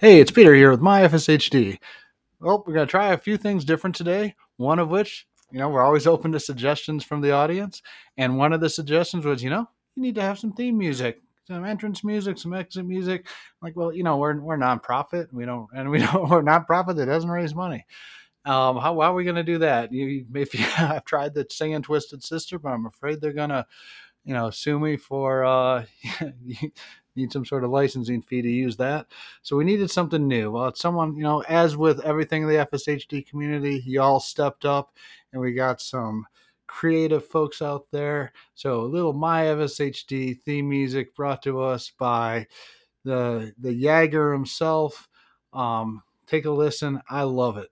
Hey, it's Peter here with my FSHD. Well, we're going to try a few things different today. One of which, you know, we're always open to suggestions from the audience. And one of the suggestions was, you know, you need to have some theme music, some entrance music, some exit music. Like, well, you know, we're we're nonprofit. We don't, and we don't, we're nonprofit that doesn't raise money. Um, how, how are we going to do that? You, if you, I've tried the singing Twisted Sister, but I'm afraid they're going to, you know, sue me for uh, need some sort of licensing fee to use that. So we needed something new. Well, it's someone, you know, as with everything in the FSHD community, y'all stepped up and we got some creative folks out there. So a little My FSHD theme music brought to us by the the Jagger himself. Um, take a listen. I love it.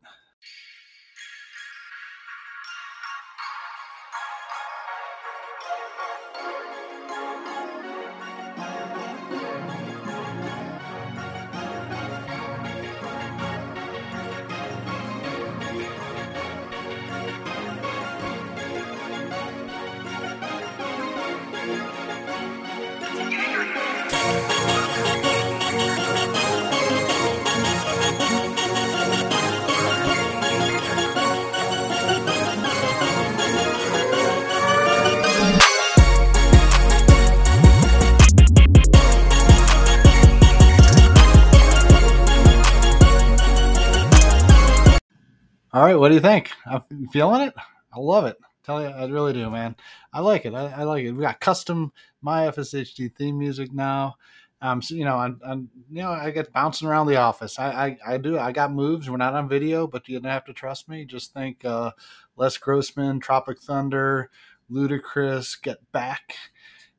Right, what do you think? I'm feeling it. I love it. Tell you, I really do, man. I like it. I, I like it. We got custom my FSHD theme music now. Um, so, you know, I'm, I'm, you know, I get bouncing around the office. I, I, I do. I got moves. We're not on video, but you don't have to trust me. Just think, uh, Les Grossman, Tropic Thunder, Ludacris, Get Back.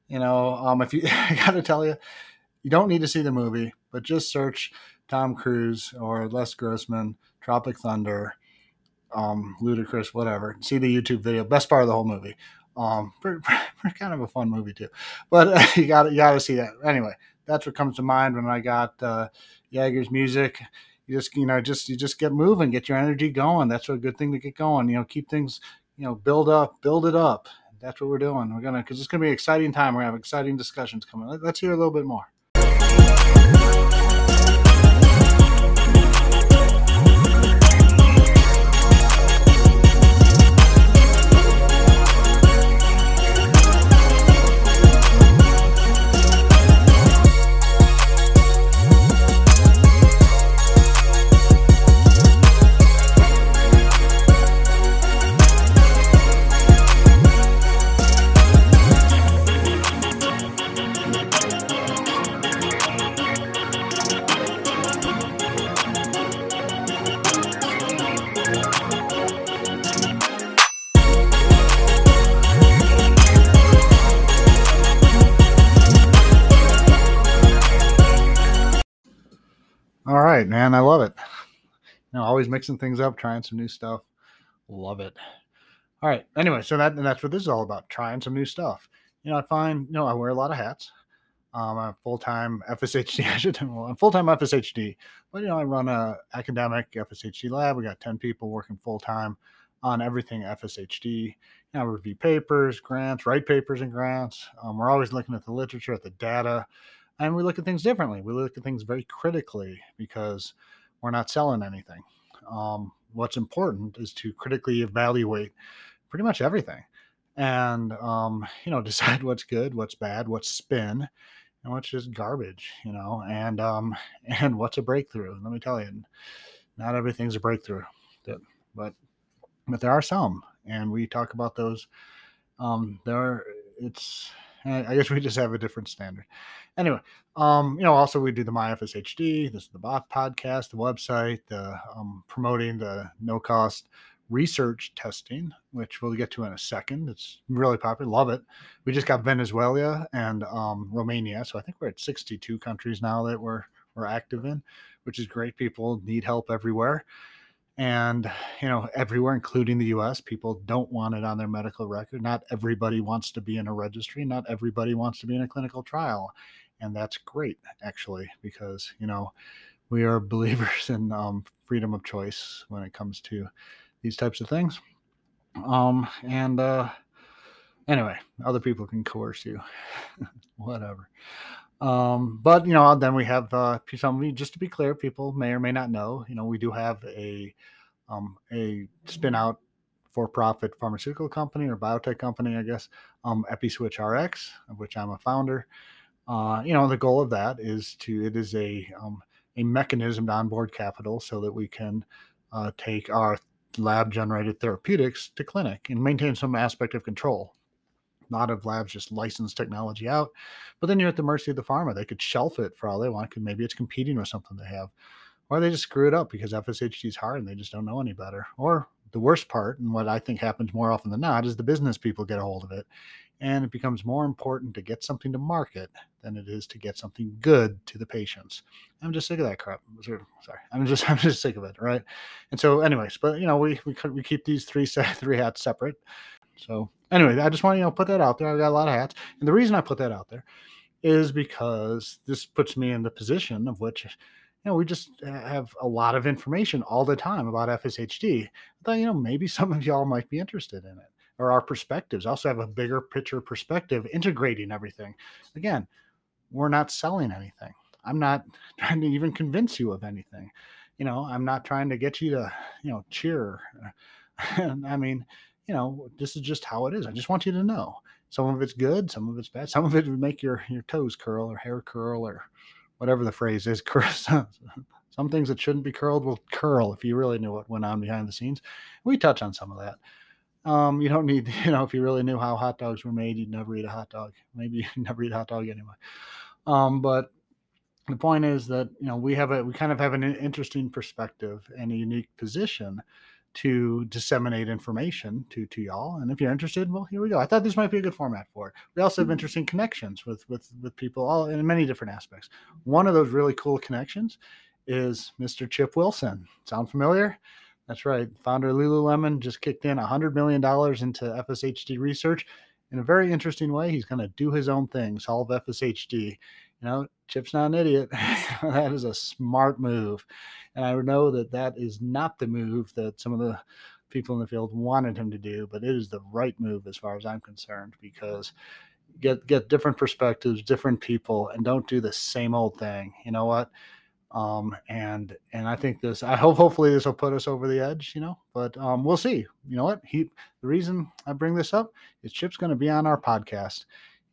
You know, um, if you, I got to tell you, you don't need to see the movie, but just search Tom Cruise or Les Grossman, Tropic Thunder um, Ludacris, whatever. See the YouTube video. Best part of the whole movie. Um, pretty, pretty kind of a fun movie too. But uh, you got you got to see that. Anyway, that's what comes to mind when I got uh, Jagger's music. You just you know just you just get moving, get your energy going. That's a good thing to get going. You know, keep things you know build up, build it up. That's what we're doing. We're gonna because it's gonna be an exciting time. We're gonna have exciting discussions coming. Let's hear a little bit more. Right, man. I love it. You know, always mixing things up, trying some new stuff. Love it. All right. Anyway, so that that's what this is all about, trying some new stuff. You know, I find, you know, I wear a lot of hats. Um, I'm full time FSHD. I should well, I'm full time FSHD, but you know, I run a academic FSHD lab. We got 10 people working full time on everything FSHD. You know, review papers, grants, write papers and grants. Um, we're always looking at the literature, at the data, and we look at things differently. We look at things very critically because we're not selling anything. Um, what's important is to critically evaluate pretty much everything and um, you know decide what's good what's bad what's spin and what's just garbage you know and um, and what's a breakthrough let me tell you not everything's a breakthrough but but there are some and we talk about those um, there it's I guess we just have a different standard. Anyway, um, you know, also we do the MyFSHD. This is the Bot podcast, the website, the um, promoting the no cost research testing, which we'll get to in a second. It's really popular. Love it. We just got Venezuela and um, Romania, so I think we're at 62 countries now that we're we're active in, which is great. People need help everywhere and you know everywhere including the us people don't want it on their medical record. Not everybody wants to be in a registry. Not everybody wants to be in a clinical trial. And that's great actually because you know we are believers in um, freedom of choice when it comes to these types of things. Um and uh anyway other people can coerce you. Whatever Um, but you know, then we have uh, some. Just to be clear, people may or may not know. You know, we do have a um, a spin out for-profit pharmaceutical company or biotech company, I guess, um, EpiSwitch RX, of which I'm a founder. Uh, you know, the goal of that is to it is a um, a mechanism to onboard capital so that we can uh, take our lab generated therapeutics to clinic and maintain some aspect of control. A lot of labs just license technology out, but then you're at the mercy of the pharma. They could shelf it for all they want because maybe it's competing with something they have, or they just screw it up because FSHD is hard and they just don't know any better. Or the worst part, and what I think happens more often than not, is the business people get a hold of it and it becomes more important to get something to market than it is to get something good to the patients. I'm just sick of that crap. Sorry, I'm just I'm just sick of it, right? And so, anyways, but you know, we we we keep these three three hats separate. So, anyway, I just want to you know put that out there. I got a lot of hats, and the reason I put that out there is because this puts me in the position of which you know, we just have a lot of information all the time about FSHD. I thought, you know, maybe some of y'all might be interested in it or our perspectives. I also have a bigger picture perspective, integrating everything. Again, we're not selling anything. I'm not trying to even convince you of anything. You know, I'm not trying to get you to, you know, cheer. I mean, you know, this is just how it is. I just want you to know. Some of it's good, some of it's bad. Some of it would make your your toes curl or hair curl or whatever the phrase is. some things that shouldn't be curled will curl if you really knew what went on behind the scenes. We touch on some of that. Um, you don't need, you know, if you really knew how hot dogs were made, you'd never eat a hot dog. Maybe you'd never eat a hot dog anyway. Um, but the point is that you know we have a we kind of have an interesting perspective and a unique position to disseminate information to to y'all. And if you're interested, well, here we go. I thought this might be a good format for it. We also have mm-hmm. interesting connections with with with people all in many different aspects. One of those really cool connections is Mr. Chip Wilson. Sound familiar? That's right. Founder Lululemon just kicked in $100 million into FSHD research in a very interesting way. He's going to do his own thing, solve FSHD. You know, Chip's not an idiot. that is a smart move. And I know that that is not the move that some of the people in the field wanted him to do, but it is the right move as far as I'm concerned because get get different perspectives, different people, and don't do the same old thing. You know what? Um, and and I think this, I hope hopefully this will put us over the edge, you know. But um, we'll see. You know what? He the reason I bring this up is Chip's going to be on our podcast.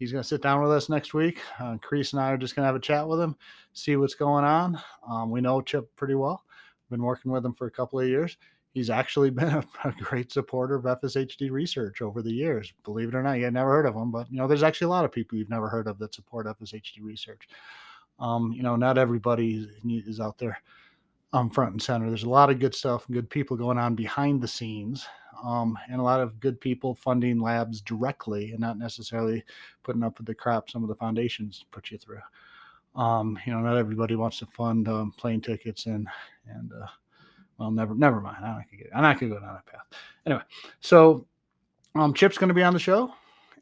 He's going to sit down with us next week. Uh, Chris and I are just going to have a chat with him, see what's going on. Um, we know Chip pretty well. Been working with him for a couple of years. He's actually been a, a, great supporter of FSHD research over the years. Believe it or not, you had never heard of him, but you know, there's actually a lot of people you've never heard of that support FSHD research. Um, you know, not everybody is out there um, front and center. There's a lot of good stuff, and good people going on behind the scenes, um, and a lot of good people funding labs directly and not necessarily putting up with the crap some of the foundations put you through. Um, you know, not everybody wants to fund um, plane tickets and and uh, well, never never mind. I'm not gonna get, I'm not gonna go down that path. Anyway, so um, Chip's going to be on the show,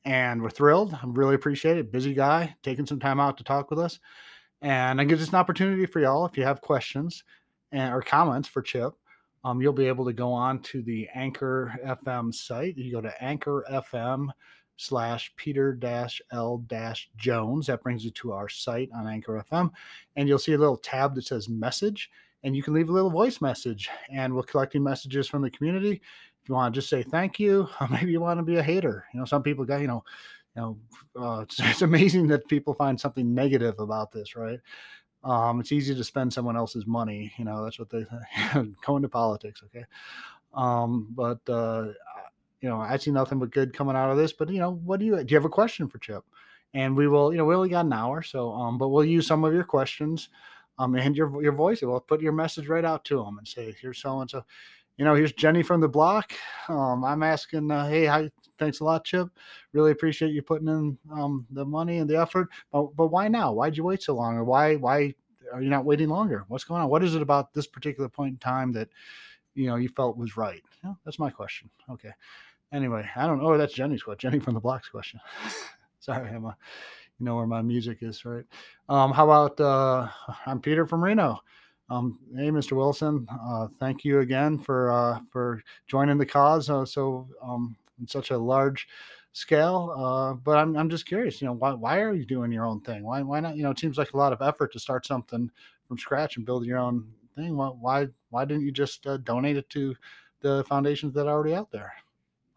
and we're thrilled. I really appreciate it. Busy guy taking some time out to talk with us. And I give this an opportunity for y'all if you have questions and, or comments for Chip. Um, you'll be able to go on to the Anchor FM site. You go to Anchor FM slash Peter dash L dash Jones. That brings you to our site on Anchor FM. And you'll see a little tab that says message. And you can leave a little voice message. And we're collecting messages from the community. If you want to just say thank you, maybe you want to be a hater. You know, some people got, you know, you know, uh, it's, it's, amazing that people find something negative about this, right? Um, it's easy to spend someone else's money. You know, that's what they go into politics. Okay. Um, but, uh, you know, I see nothing but good coming out of this, but you know, what do you, do you have a question for Chip? And we will, you know, we only got an hour. So, um, but we'll use some of your questions, um, and your, your voice. We'll put your message right out to them and say, here's so-and-so, you know, here's Jenny from the block. Um, I'm asking, uh, hey, how, thanks a lot, Chip. Really appreciate you putting in um, the money and the effort. But but why now? Why'd you wait so long? Or why why are you not waiting longer? What's going on? What is it about this particular point in time that you know you felt was right? Yeah, that's my question. Okay. Anyway, I don't know. Oh, that's Jenny's question. Jenny from the block's question. Sorry, I'm you know where my music is, right? Um, how about uh, I'm Peter from Reno. Um, hey, Mr. Wilson, uh, thank you again for uh, for joining the cause. Uh, so um, in such a large scale. Uh, but I'm, I'm just curious, you know, why, why are you doing your own thing? Why, why not? You know, it seems like a lot of effort to start something from scratch and build your own thing. Why, why, why didn't you just uh, donate it to the foundations that are already out there?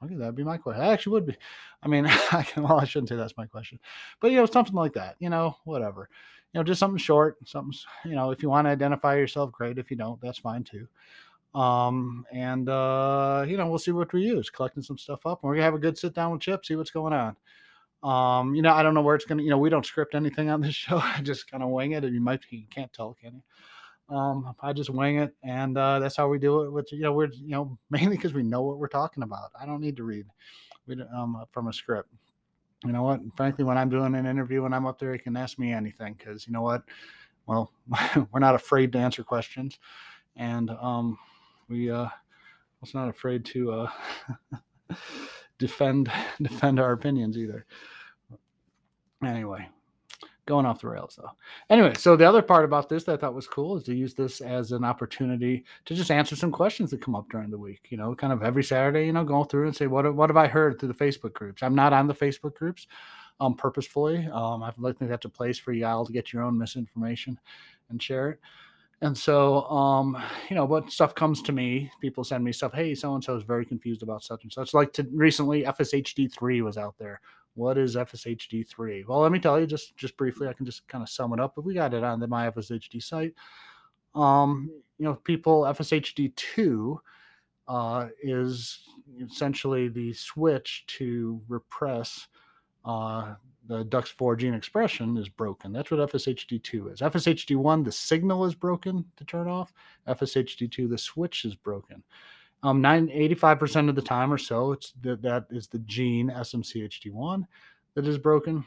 Okay, that'd be my question. I actually would be. I mean, I can, well, I shouldn't say that's my question, but you know, something like that. You know, whatever. You know, just something short. Something. You know, if you want to identify yourself, great. If you don't, that's fine too. Um, and uh, you know, we'll see what we use. Collecting some stuff up, and we're gonna have a good sit down with Chip, see what's going on. Um, you know, I don't know where it's gonna. You know, we don't script anything on this show. I just kind of wing it, and you might you can't tell, can you? Um, I just wing it, and uh, that's how we do it. With you know, we're you know mainly because we know what we're talking about. I don't need to read, we don't um from a script. You know what? Frankly, when I'm doing an interview, when I'm up there, you can ask me anything because you know what? Well, we're not afraid to answer questions, and um, we uh was not afraid to uh defend defend our opinions either. Anyway going off the rails though. Anyway so the other part about this that i thought was cool is to use this as an opportunity to just answer some questions that come up during the week you know kind of every saturday you know going through and say what, what have i heard through the facebook groups? I'm not on the facebook groups um purposefully. Um i think that's a place for y'all to get your own misinformation and share it and so, um, you know, what stuff comes to me, people send me stuff. Hey, so and so is very confused about such and such. Like to recently, FSHD three was out there. What is FSHD three? Well, let me tell you just just briefly. I can just kind of sum it up. But we got it on the my FSHD site. Um, you know, people FSHD two uh, is essentially the switch to repress uh, the DUX4 gene expression is broken. That's what FSHD2 is. FSHD1, the signal is broken to turn off. FSHD2, the switch is broken. Um, 85% of the time or so, it's that is the gene SMCHD1 that is broken.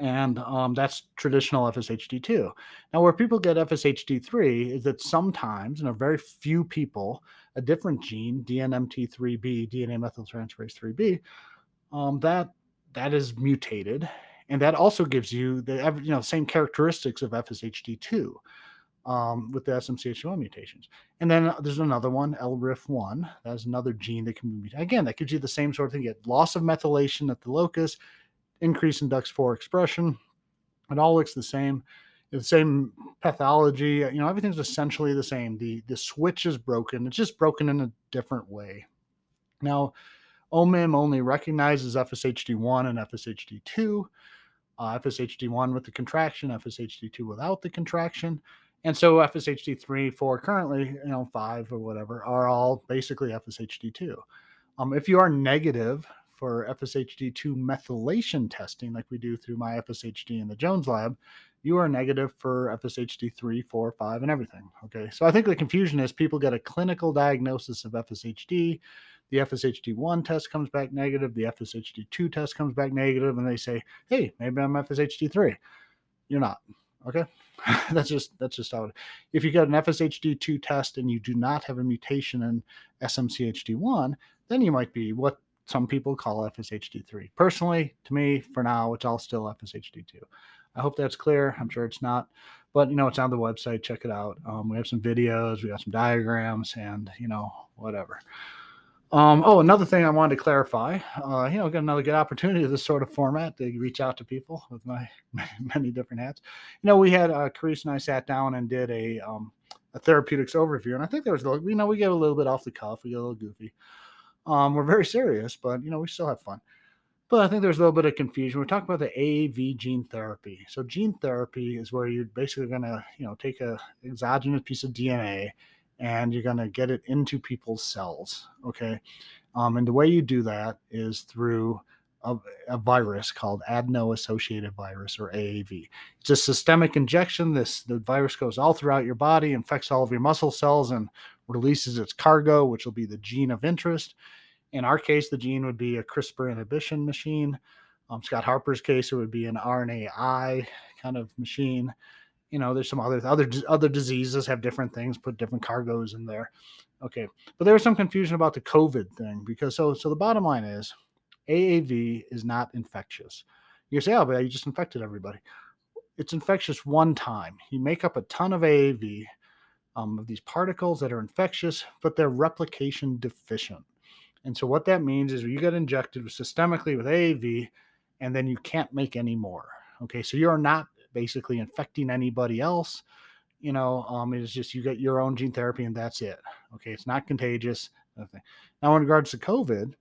And um, that's traditional FSHD2. Now, where people get FSHD3 is that sometimes, in a very few people, a different gene, DNMT3B, DNA methyltransferase 3B, um, that that is mutated, and that also gives you the you know same characteristics of FSHD2 um, with the SMCH1 mutations. And then there's another one, LRIF1. That's another gene that can be mutated. Again, that gives you the same sort of thing. You get loss of methylation at the locus, increase in DUX4 expression. It all looks the same. The same pathology, you know, everything's essentially the same. The the switch is broken. It's just broken in a different way. Now, OMIM only recognizes FSHD1 and FSHD2, uh, FSHD1 with the contraction, FSHD2 without the contraction. And so FSHD3, 4 currently, you know, 5 or whatever, are all basically FSHD2. Um, if you are negative for FSHD2 methylation testing, like we do through my FSHD in the Jones lab, you are negative for FSHD3, 4, 5, and everything. Okay. So I think the confusion is people get a clinical diagnosis of FSHD the FSHD1 test comes back negative, the FSHD2 test comes back negative, and they say, "Hey, maybe I'm FSHD3." You're not. Okay, that's just that's just how it. If you get an FSHD2 test and you do not have a mutation in SMCHD1, then you might be what some people call FSHD3. Personally, to me, for now, it's all still FSHD2. I hope that's clear. I'm sure it's not, but you know, it's on the website. Check it out. Um, we have some videos, we got some diagrams, and you know, whatever. Um, oh, another thing I wanted to clarify, uh, you know, got another good opportunity of this sort of format to reach out to people with my many different hats. You know, we had uh, Carice and I sat down and did a um, a therapeutics overview, and I think there was, a little, you know, we get a little bit off the cuff, we get a little goofy. Um, we're very serious, but you know, we still have fun. But I think there's a little bit of confusion. We're talking about the AAV gene therapy. So gene therapy is where you're basically going to, you know, take a exogenous piece of DNA and you're going to get it into people's cells. Okay. Um, and the way you do that is through a, a virus called adeno associated virus or AAV. It's a systemic injection. This the virus goes all throughout your body, infects all of your muscle cells, and releases its cargo, which will be the gene of interest. In our case, the gene would be a CRISPR inhibition machine. Um, Scott Harper's case, it would be an RNAi kind of machine you know there's some other other other diseases have different things put different cargoes in there. Okay but there was some confusion about the covid thing because so so the bottom line is aav is not infectious. You say oh but you just infected everybody. It's infectious one time. You make up a ton of aav um, of these particles that are infectious but they're replication deficient. And so what that means is you get injected systemically with AAV, and then you can't make any more. Okay, so you're not basically infecting anybody else. You know, um, it's just you get your own gene therapy and that's it. Okay, it's not contagious. Now, in regards to COVID,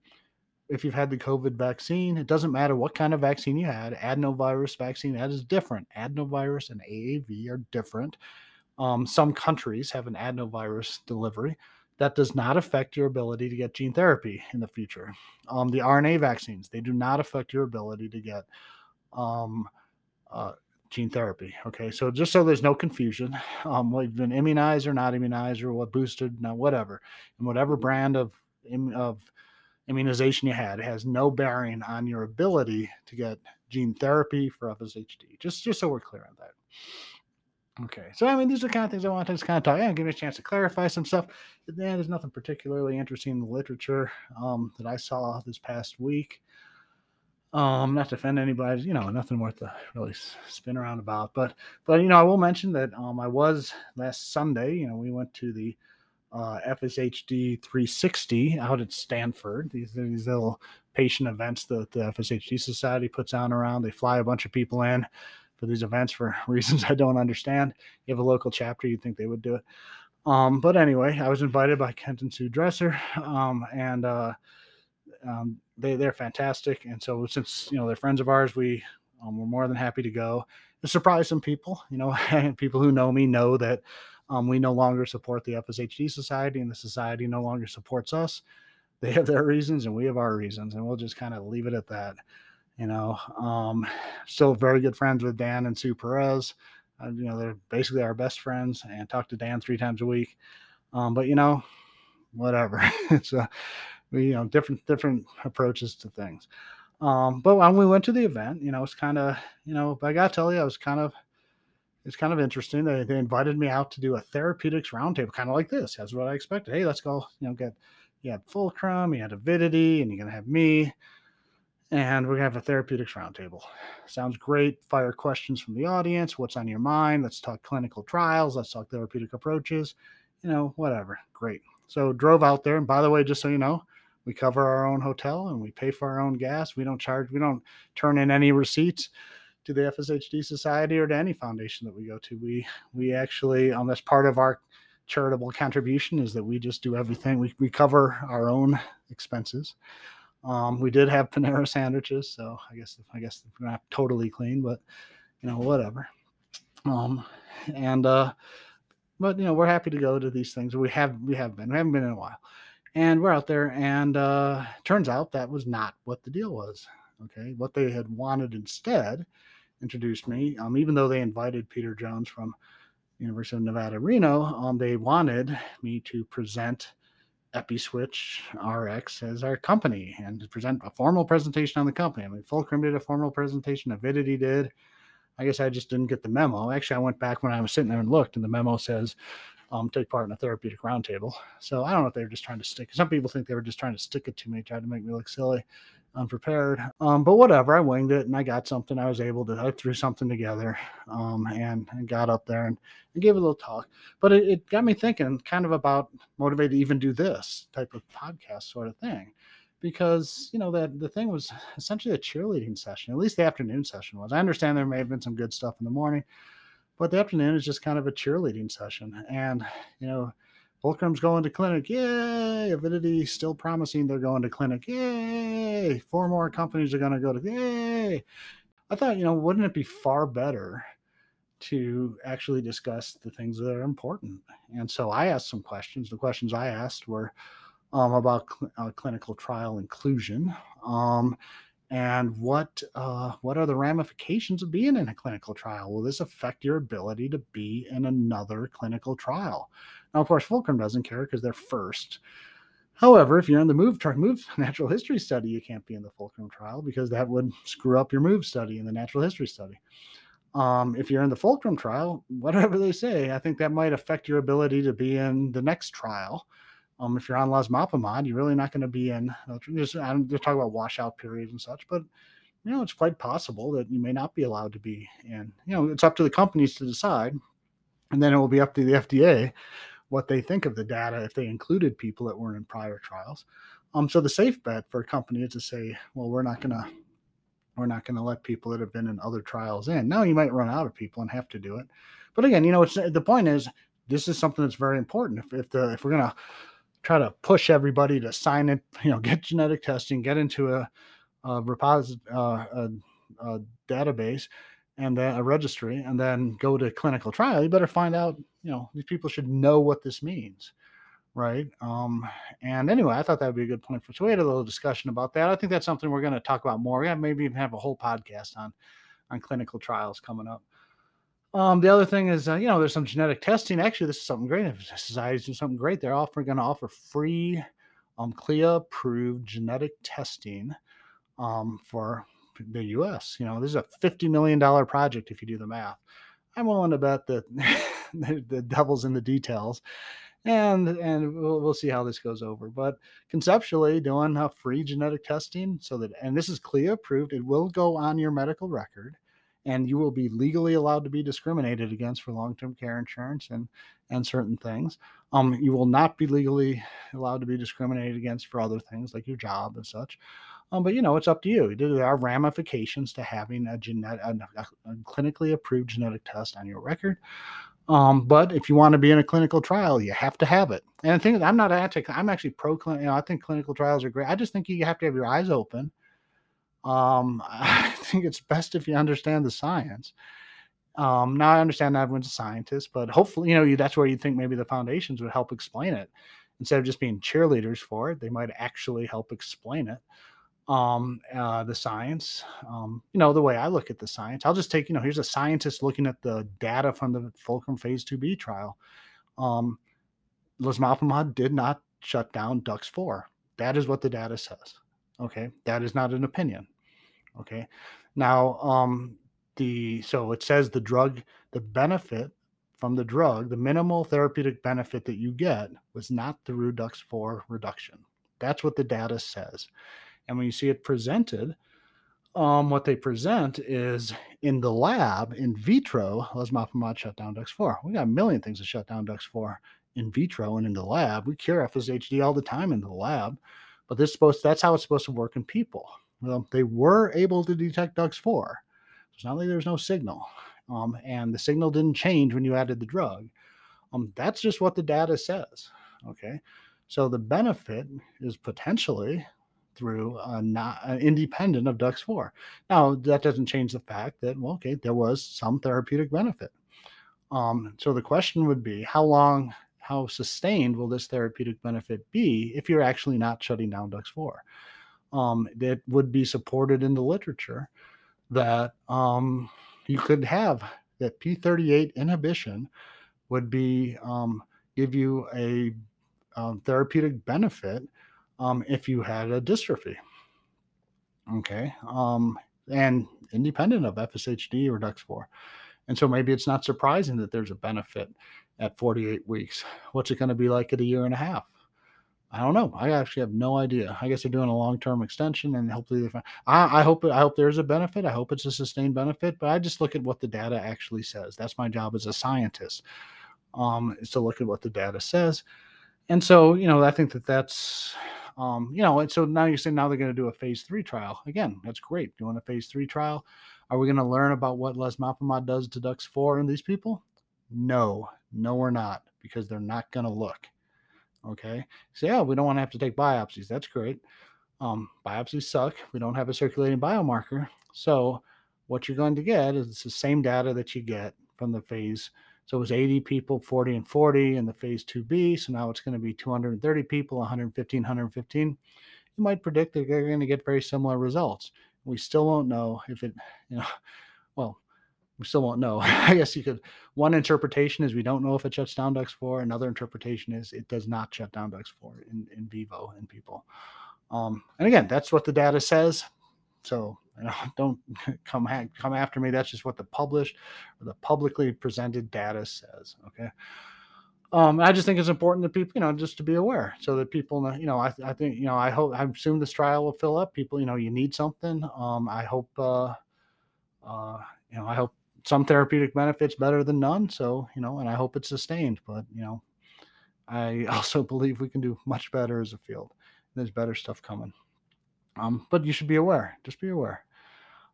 if you've had the COVID vaccine, it doesn't matter what kind of vaccine you had. Adenovirus vaccine that is different. Adenovirus and AAV are different. Um, some countries have an adenovirus delivery that does not affect your ability to get gene therapy in the future. Um, the RNA vaccines they do not affect your ability to get um, uh, gene therapy. Okay, so just so there's no confusion, um, we've been immunized or not immunized or what boosted, now whatever, and whatever brand of of immunization you had has no bearing on your ability to get gene therapy for FSHD. Just just so we're clear on that. Okay, so I mean, these are the kind of things I want to just kind of talk. Yeah, give me a chance to clarify some stuff. Yeah, there's nothing particularly interesting in the literature um, that I saw this past week. Um, not to offend anybody, you know, nothing worth to really spin around about. But, but you know, I will mention that um, I was last Sunday. You know, we went to the uh, FSHD 360 out at Stanford. These are these little patient events that the FSHD Society puts on around. They fly a bunch of people in for these events for reasons I don't understand. You have a local chapter, you'd think they would do it. Um, but anyway, I was invited by Kent and Sue Dresser, um, and uh, um, they they're fantastic. And so since you know they're friends of ours, we um, we're more than happy to go. To surprise some people, you know, people who know me know that um, we no longer support the FSHD Society, and the society no longer supports us. They have their reasons, and we have our reasons, and we'll just kind of leave it at that. You know, um, still very good friends with Dan and Sue Perez. Uh, you know, they're basically our best friends and talk to Dan three times a week. Um, but you know, whatever. it's a, you know, different, different approaches to things. Um, but when we went to the event, you know, it's kind of, you know, but I gotta tell you, I was kind of, it's kind of interesting. They, they invited me out to do a therapeutics roundtable, kind of like this. That's what I expected. Hey, let's go, you know, get, you had Fulcrum, you had Avidity, and you're going to have me and we're going to have a therapeutics roundtable. Sounds great. Fire questions from the audience. What's on your mind? Let's talk clinical trials. Let's talk therapeutic approaches. You know, whatever. Great. So drove out there, and by the way, just so you know, we cover our own hotel and we pay for our own gas. We don't charge. We don't turn in any receipts to the FSHD Society or to any foundation that we go to. We we actually, um, that's part of our charitable contribution is that we just do everything. We we cover our own expenses. Um, we did have Panera sandwiches, so I guess I guess we're not totally clean, but you know whatever. Um, and uh, but you know we're happy to go to these things. We have we have been we haven't been in a while, and we're out there. And uh, turns out that was not what the deal was. Okay, what they had wanted instead introduced me. Um, even though they invited Peter Jones from University of Nevada, Reno, um, they wanted me to present EpiSwitch RX as our company and to present a formal presentation on the company. I mean, Fulcrum did a formal presentation, Avidity did. I guess I just didn't get the memo. Actually, I went back when I was sitting there and looked, and the memo says, um, take part in a therapeutic roundtable. So I don't know if they were just trying to stick. Some people think they were just trying to stick it to me, try to make me look silly unprepared. Um, but whatever, I winged it and I got something. I was able to, I threw something together um, and, and got up there and, and gave a little talk. But it, it got me thinking kind of about motivated to even do this type of podcast sort of thing. Because, you know, that the thing was essentially a cheerleading session, at least the afternoon session was. I understand there may have been some good stuff in the morning, but the afternoon is just kind of a cheerleading session. And, you know, Fulcrum's going to clinic. Yay. Avidity still promising they're going to clinic. Yay. Four more companies are going to go to, yay. I thought, you know, wouldn't it be far better to actually discuss the things that are important? And so I asked some questions. The questions I asked were um, about cl- uh, clinical trial inclusion. Um, and what uh, what are the ramifications of being in a clinical trial? Will this affect your ability to be in another clinical trial? Now, of course, Fulcrum doesn't care because they're first. However, if you're in the move move natural history study, you can't be in the Fulcrum trial because that would screw up your move study in the natural history study. Um, if you're in the Fulcrum trial, whatever they say, I think that might affect your ability to be in the next trial. Um, if you're on losmapimod, you're really not going to be in. Just, I'm just talking about washout periods and such, but you know it's quite possible that you may not be allowed to be in. You know, it's up to the companies to decide, and then it will be up to the FDA what they think of the data if they included people that were in prior trials. Um, so the safe bet for a company is to say, well, we're not gonna we're not gonna let people that have been in other trials in. Now you might run out of people and have to do it, but again, you know, it's the point is this is something that's very important. If if the if we're gonna try to push everybody to sign it, you know, get genetic testing, get into a, a repository, uh, a, a, database, and then a registry, and then go to clinical trial, you better find out. You know, these people should know what this means, right? Um, and anyway, I thought that would be a good point for. So we had a little discussion about that. I think that's something we're going to talk about more. Yeah, maybe even have a whole podcast on on clinical trials coming up. Um, the other thing is, uh, you know, there's some genetic testing. Actually, this is something great. If society's doing something great, they're offering going to offer free, um, CLIA approved genetic testing, um, for the U.S. You know, this is a fifty million dollar project if you do the math. I'm willing to bet that the, the devil's in the details, and and we'll, we'll see how this goes over. But conceptually, doing a free genetic testing so that, and this is CLIA approved, it will go on your medical record and you will be legally allowed to be discriminated against for long-term care insurance and and certain things. Um, you will not be legally allowed to be discriminated against for other things like your job and such. Um, but you know, it's up to you. There are ramifications to having a genetic, a, a clinically approved genetic test on your record. Um, but if you want to be in a clinical trial, you have to have it. And I think I'm not anti. I'm actually pro. You know, I think clinical trials are great. I just think you have to have your eyes open um, I think it's best if you understand the science. Um, now I understand not everyone's a scientist, but hopefully, you know, you, that's where you think maybe the foundations would help explain it instead of just being cheerleaders for it. They might actually help explain it. Um, uh, the science, um, you know, the way I look at the science, I'll just take, you know, here's a scientist looking at the data from the Fulcrum Phase 2B trial. Um, Losmapimod did not shut down DUX4. That is what the data says. Okay, that is not an opinion. Okay. Now, um, the so it says the drug, the benefit from the drug, the minimal therapeutic benefit that you get was not the Redux 4 reduction. That's what the data says. And when you see it presented, um, what they present is in the lab, in vitro, losmapimod shut down DUX4. We got a million things to shut down DUX4 in vitro and in the lab. We cure FSHD all the time in the lab, but this supposed that's how it's supposed to work in people. Well, they were able to detect DUX4. It's not like there's no signal. Um, and the signal didn't change when you added the drug. Um, that's just what the data says. Okay. So the benefit is potentially through uh, not uh, independent of DUX4. Now that doesn't change the fact that well, okay, there was some therapeutic benefit. Um, so the question would be, how long, how sustained will this therapeutic benefit be if you're actually not shutting down DUX4? Um, that would be supported in the literature that um, you could have that P38 inhibition would be um, give you a um, therapeutic benefit um, if you had a dystrophy. Okay, um, and independent of FSHD or DUX4. And so maybe it's not surprising that there's a benefit at 48 weeks. What's it going to be like at a year and a half? I don't know. I actually have no idea. I guess they're doing a long term extension, and hopefully they find. I, I hope. I hope there's a benefit. I hope it's a sustained benefit. But I just look at what the data actually says. That's my job as a scientist. Um, is to look at what the data says, and so you know, I think that that's, um, you know, and so now you're saying now they're going to do a phase three trial again. That's great. Doing a phase three trial. Are we going to learn about what losmapimod does to DUX4 in these people? No, no, we're not, because they're not going to look. Okay. So yeah, we don't want to have to take biopsies. That's great. Um, biopsies suck. We don't have a circulating biomarker. So what you're going to get is the same data that you get from the phase. So it was 80 people, 40 and 40 in the phase 2B. So now it's going to be 230 people, 115, 115. You might predict that they're going to get very similar results. We still won't know if it, you know, well, we still won't know. I guess you could. One interpretation is we don't know if it shuts down DUX4. Another interpretation is it does not shut down DUX4 in, in vivo in people. Um, and again, that's what the data says. So you know, don't come ha- come after me. That's just what the published or the publicly presented data says. Okay. Um, I just think it's important that people, you know, just to be aware, so that people, you know, I, I think, you know, I hope, I assume this trial will fill up. People, you know, you need something. Um, I hope, uh, uh, you know, I hope some therapeutic benefits better than none. So, you know, and I hope it's sustained. But, you know, I also believe we can do much better as a field. There's better stuff coming. Um, but you should be aware. Just be aware.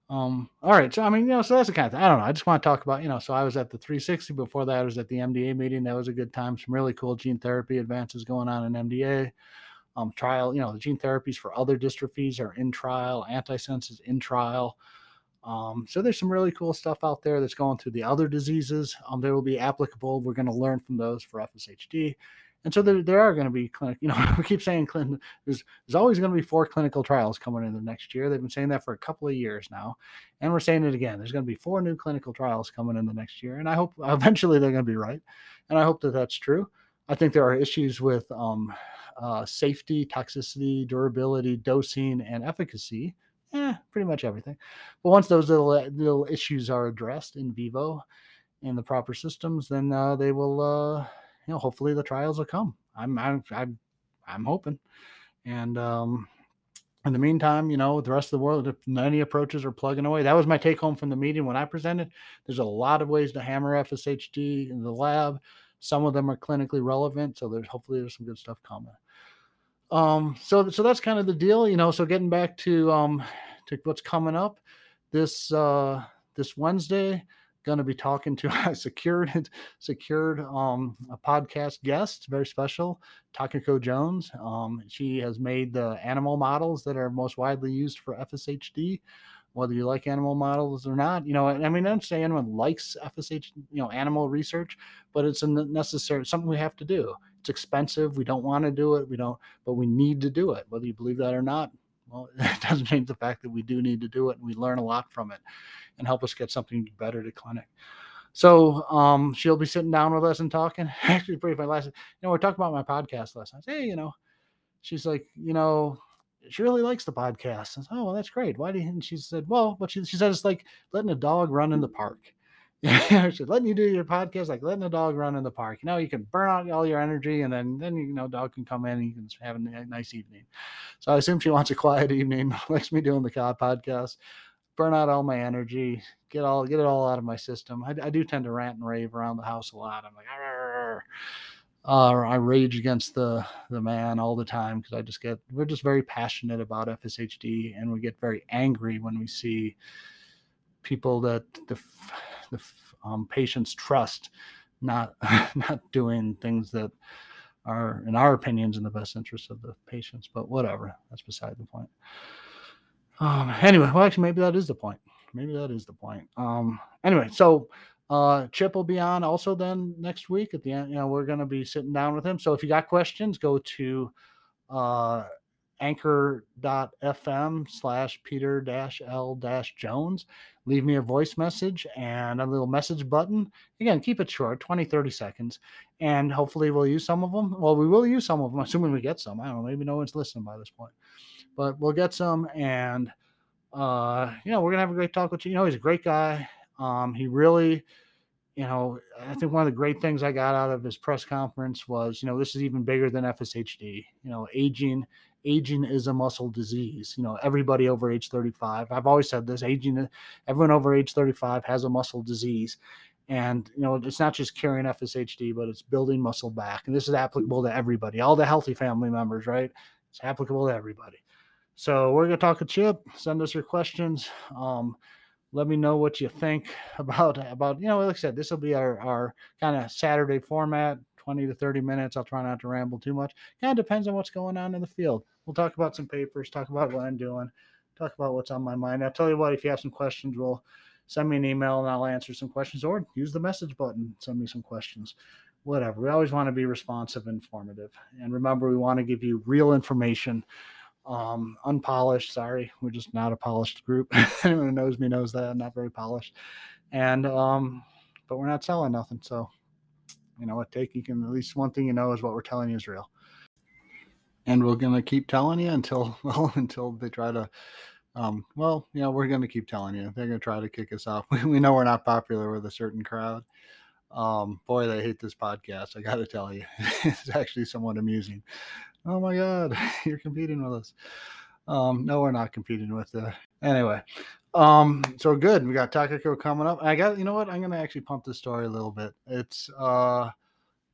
Um, all right. So I mean, you know, so that's the kind of thing. I don't know. I just want to talk about, you know, so I was at the 360 before that. I was at the MDA meeting. That was a good time. Some really cool gene therapy advances going on in MDA. Um, trial, you know, the gene therapies for other dystrophies are in trial, antisense is in trial. Um, so there's some really cool stuff out there that's going through the other diseases. Um, they will be applicable. We're going to learn from those for FSHD. And so there, there are going to be clinic, you know, we keep saying clin- there's, there's always going to be four clinical trials coming in the next year. They've been saying that for a couple of years now. And we're saying it again. There's going to be four new clinical trials coming in the next year. And I hope eventually they're going to be right. And I hope that that's true. I think there are issues with um, uh, safety, toxicity, durability, dosing, and efficacy. Eh, pretty much everything. But once those little, little issues are addressed in vivo in the proper systems, then uh, they will uh, you know, hopefully the trials will come. I'm I'm I'm, I'm hoping. And um, in the meantime, you know, the rest of the world, if any approaches are plugging away. That was my take home from the meeting when I presented. There's a lot of ways to hammer FSHD in the lab. Some of them are clinically relevant, so there's hopefully there's some good stuff coming. Um, so so that's kind of the deal, you know. So getting back to um to what's coming up this uh this Wednesday, going to be talking to a secured secured um, a podcast guest, very special, Takako Jones. Um, she has made the animal models that are most widely used for FSHD. Whether you like animal models or not, you know, I mean, I don't say anyone likes FSH, you know, animal research, but it's a necessary something we have to do. It's expensive. We don't want to do it. We don't, but we need to do it. Whether you believe that or not, well, it doesn't change the fact that we do need to do it and we learn a lot from it and help us get something better to clinic. So um, she'll be sitting down with us and talking. Actually, pretty funny. Last, you know, we are talking about my podcast last night. Hey, you know, she's like, you know, she really likes the podcast. I said, oh, well, that's great. Why do you? And she said, well, but she, she said it's like letting a dog run in the park. She's letting you do your podcast like letting a dog run in the park. You know, you can burn out all your energy, and then then you know, dog can come in and you can have a nice evening. So I assume she wants a quiet evening. likes me doing the podcast burn out all my energy, get all get it all out of my system. I, I do tend to rant and rave around the house a lot. I'm like, uh, I rage against the the man all the time because I just get we're just very passionate about FSHD and we get very angry when we see people that the the um, patients trust not not doing things that are in our opinions in the best interest of the patients. But whatever, that's beside the point. Um, anyway, well, actually, maybe that is the point. Maybe that is the point. Um, anyway, so uh, Chip will be on also then next week at the end. You know, we're going to be sitting down with him. So if you got questions, go to uh, anchor.fm slash peter dash l dash jones. Leave me a voice message and a little message button. Again keep it short 20 30 seconds and hopefully we'll use some of them. Well we will use some of them. Assuming we get some. I don't know. Maybe no one's listening by this point. But we'll get some and uh you know we're gonna have a great talk with you. You know he's a great guy. Um he really you know i think one of the great things i got out of his press conference was you know this is even bigger than fshd you know aging aging is a muscle disease you know everybody over age 35 i've always said this aging everyone over age 35 has a muscle disease and you know it's not just carrying fshd but it's building muscle back and this is applicable to everybody all the healthy family members right it's applicable to everybody so we're going to talk to Chip. Send us your questions. Um, let me know what you think about about you know like I said this will be our our kind of Saturday format 20 to 30 minutes I'll try not to ramble too much. Kind of depends on what's going on in the field. We'll talk about some papers talk about what I'm doing talk about what's on my mind. I'll tell you what if you have some questions we'll send me an email and I'll answer some questions or use the message button send me some questions. Whatever. We always want to be responsive informative. And remember we want to give you real information um unpolished. Sorry we're just not a polished group. Anyone who knows me knows that i'm not very polished. And um but we're not selling nothing so you know what take you can at least one thing you know is what we're telling you is real and we're going to keep telling you until well until they try to um well you know we're going to keep telling you. They're going to try to kick us off we, we know we're not popular with a certain crowd. Um boy they hate this podcast i gotta tell you. It's actually somewhat amusing. Oh my god you're competing with us. Um no we're not competing with the anyway um so good we got takako coming up i got you know what i'm gonna actually pump the story a little bit it's uh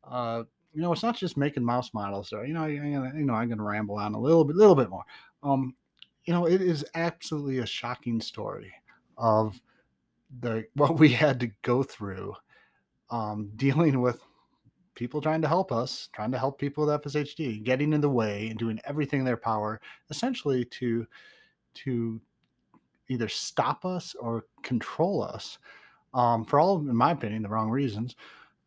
uh you know, it's not just making mouse models. Or you know, I, I, you know, I'm to ramble on a little bit, little bit more. Um, you know, it is absolutely a shocking story of the what we had to go through um, dealing with people trying to help us, trying to help people with FSHD, getting in the way and doing everything in their power, essentially to to either stop us or control us um, for all, in my opinion, the wrong reasons.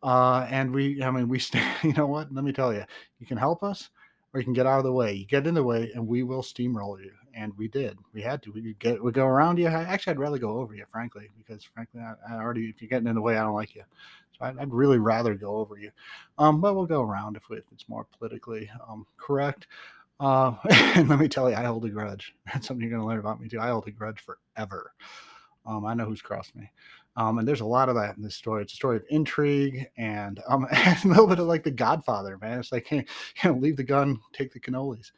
Uh, and we, I mean, we, st- you know what? Let me tell you, you can help us or you can get out of the way. You get in the way and we will steamroll you. And we did. We had to. We get, we go around you. Actually, I'd rather go over you, frankly, because frankly, I, I already, if you're getting in the way, I don't like you. So I'd, I'd really rather go over you. Um, but we'll go around if, we, if it's more politically um, correct. Uh, and let me tell you, I hold a grudge. That's something you're going to learn about me too. I hold a grudge forever. Um, I know who's crossed me. Um, and there's a lot of that in this story. It's a story of intrigue and um, a little bit of like the Godfather, man. It's like, hey, you know, leave the gun, take the cannolis.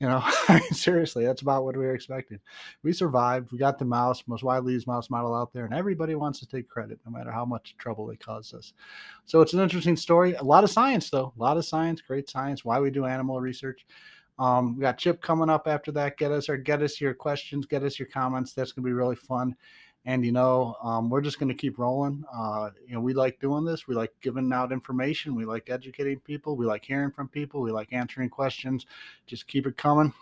You know, I mean, seriously, that's about what we were expecting. We survived. We got the mouse, most widely used mouse model out there, and everybody wants to take credit, no matter how much trouble it caused us. So it's an interesting story. A lot of science, though. A lot of science, great science. Why we do animal research. Um, we got Chip coming up after that. Get us or get us your questions, get us your comments. That's gonna be really fun. And you know, um, we're just gonna keep rolling. Uh, you know, we like doing this. We like giving out information. We like educating people. We like hearing from people. We like answering questions. Just keep it coming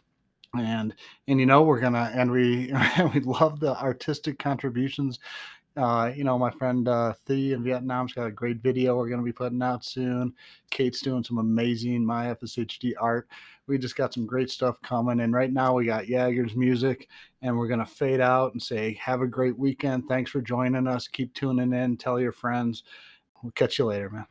and and you know we're gonna and we we love the artistic contributions uh, you know, my friend uh, Thea in Vietnam's got a great video we're going to be putting out soon. Kate's doing some amazing my FSHD art. We just got some great stuff coming. And right now we got Jagger's music, and we're going to fade out and say, Have a great weekend. Thanks for joining us. Keep tuning in. Tell your friends. We'll catch you later, man.